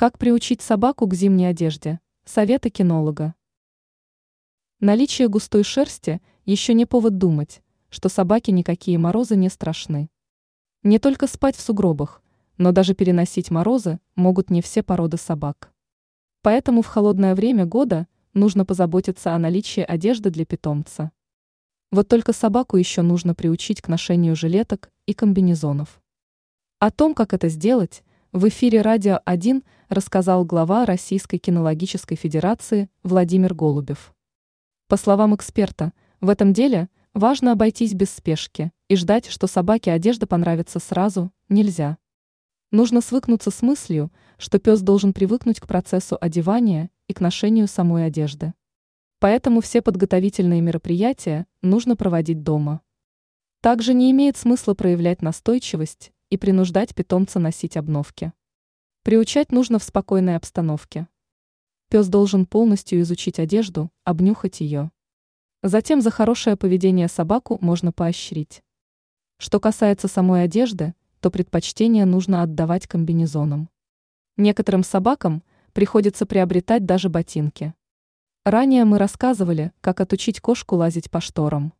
Как приучить собаку к зимней одежде? Советы кинолога. Наличие густой шерсти еще не повод думать, что собаке никакие морозы не страшны. Не только спать в сугробах, но даже переносить морозы могут не все породы собак. Поэтому в холодное время года нужно позаботиться о наличии одежды для питомца. Вот только собаку еще нужно приучить к ношению жилеток и комбинезонов. О том, как это сделать, в эфире «Радио 1» рассказал глава Российской кинологической федерации Владимир Голубев. По словам эксперта, в этом деле важно обойтись без спешки и ждать, что собаке одежда понравится сразу, нельзя. Нужно свыкнуться с мыслью, что пес должен привыкнуть к процессу одевания и к ношению самой одежды. Поэтому все подготовительные мероприятия нужно проводить дома. Также не имеет смысла проявлять настойчивость и принуждать питомца носить обновки. Приучать нужно в спокойной обстановке. Пес должен полностью изучить одежду, обнюхать ее. Затем за хорошее поведение собаку можно поощрить. Что касается самой одежды, то предпочтение нужно отдавать комбинезонам. Некоторым собакам приходится приобретать даже ботинки. Ранее мы рассказывали, как отучить кошку лазить по шторам.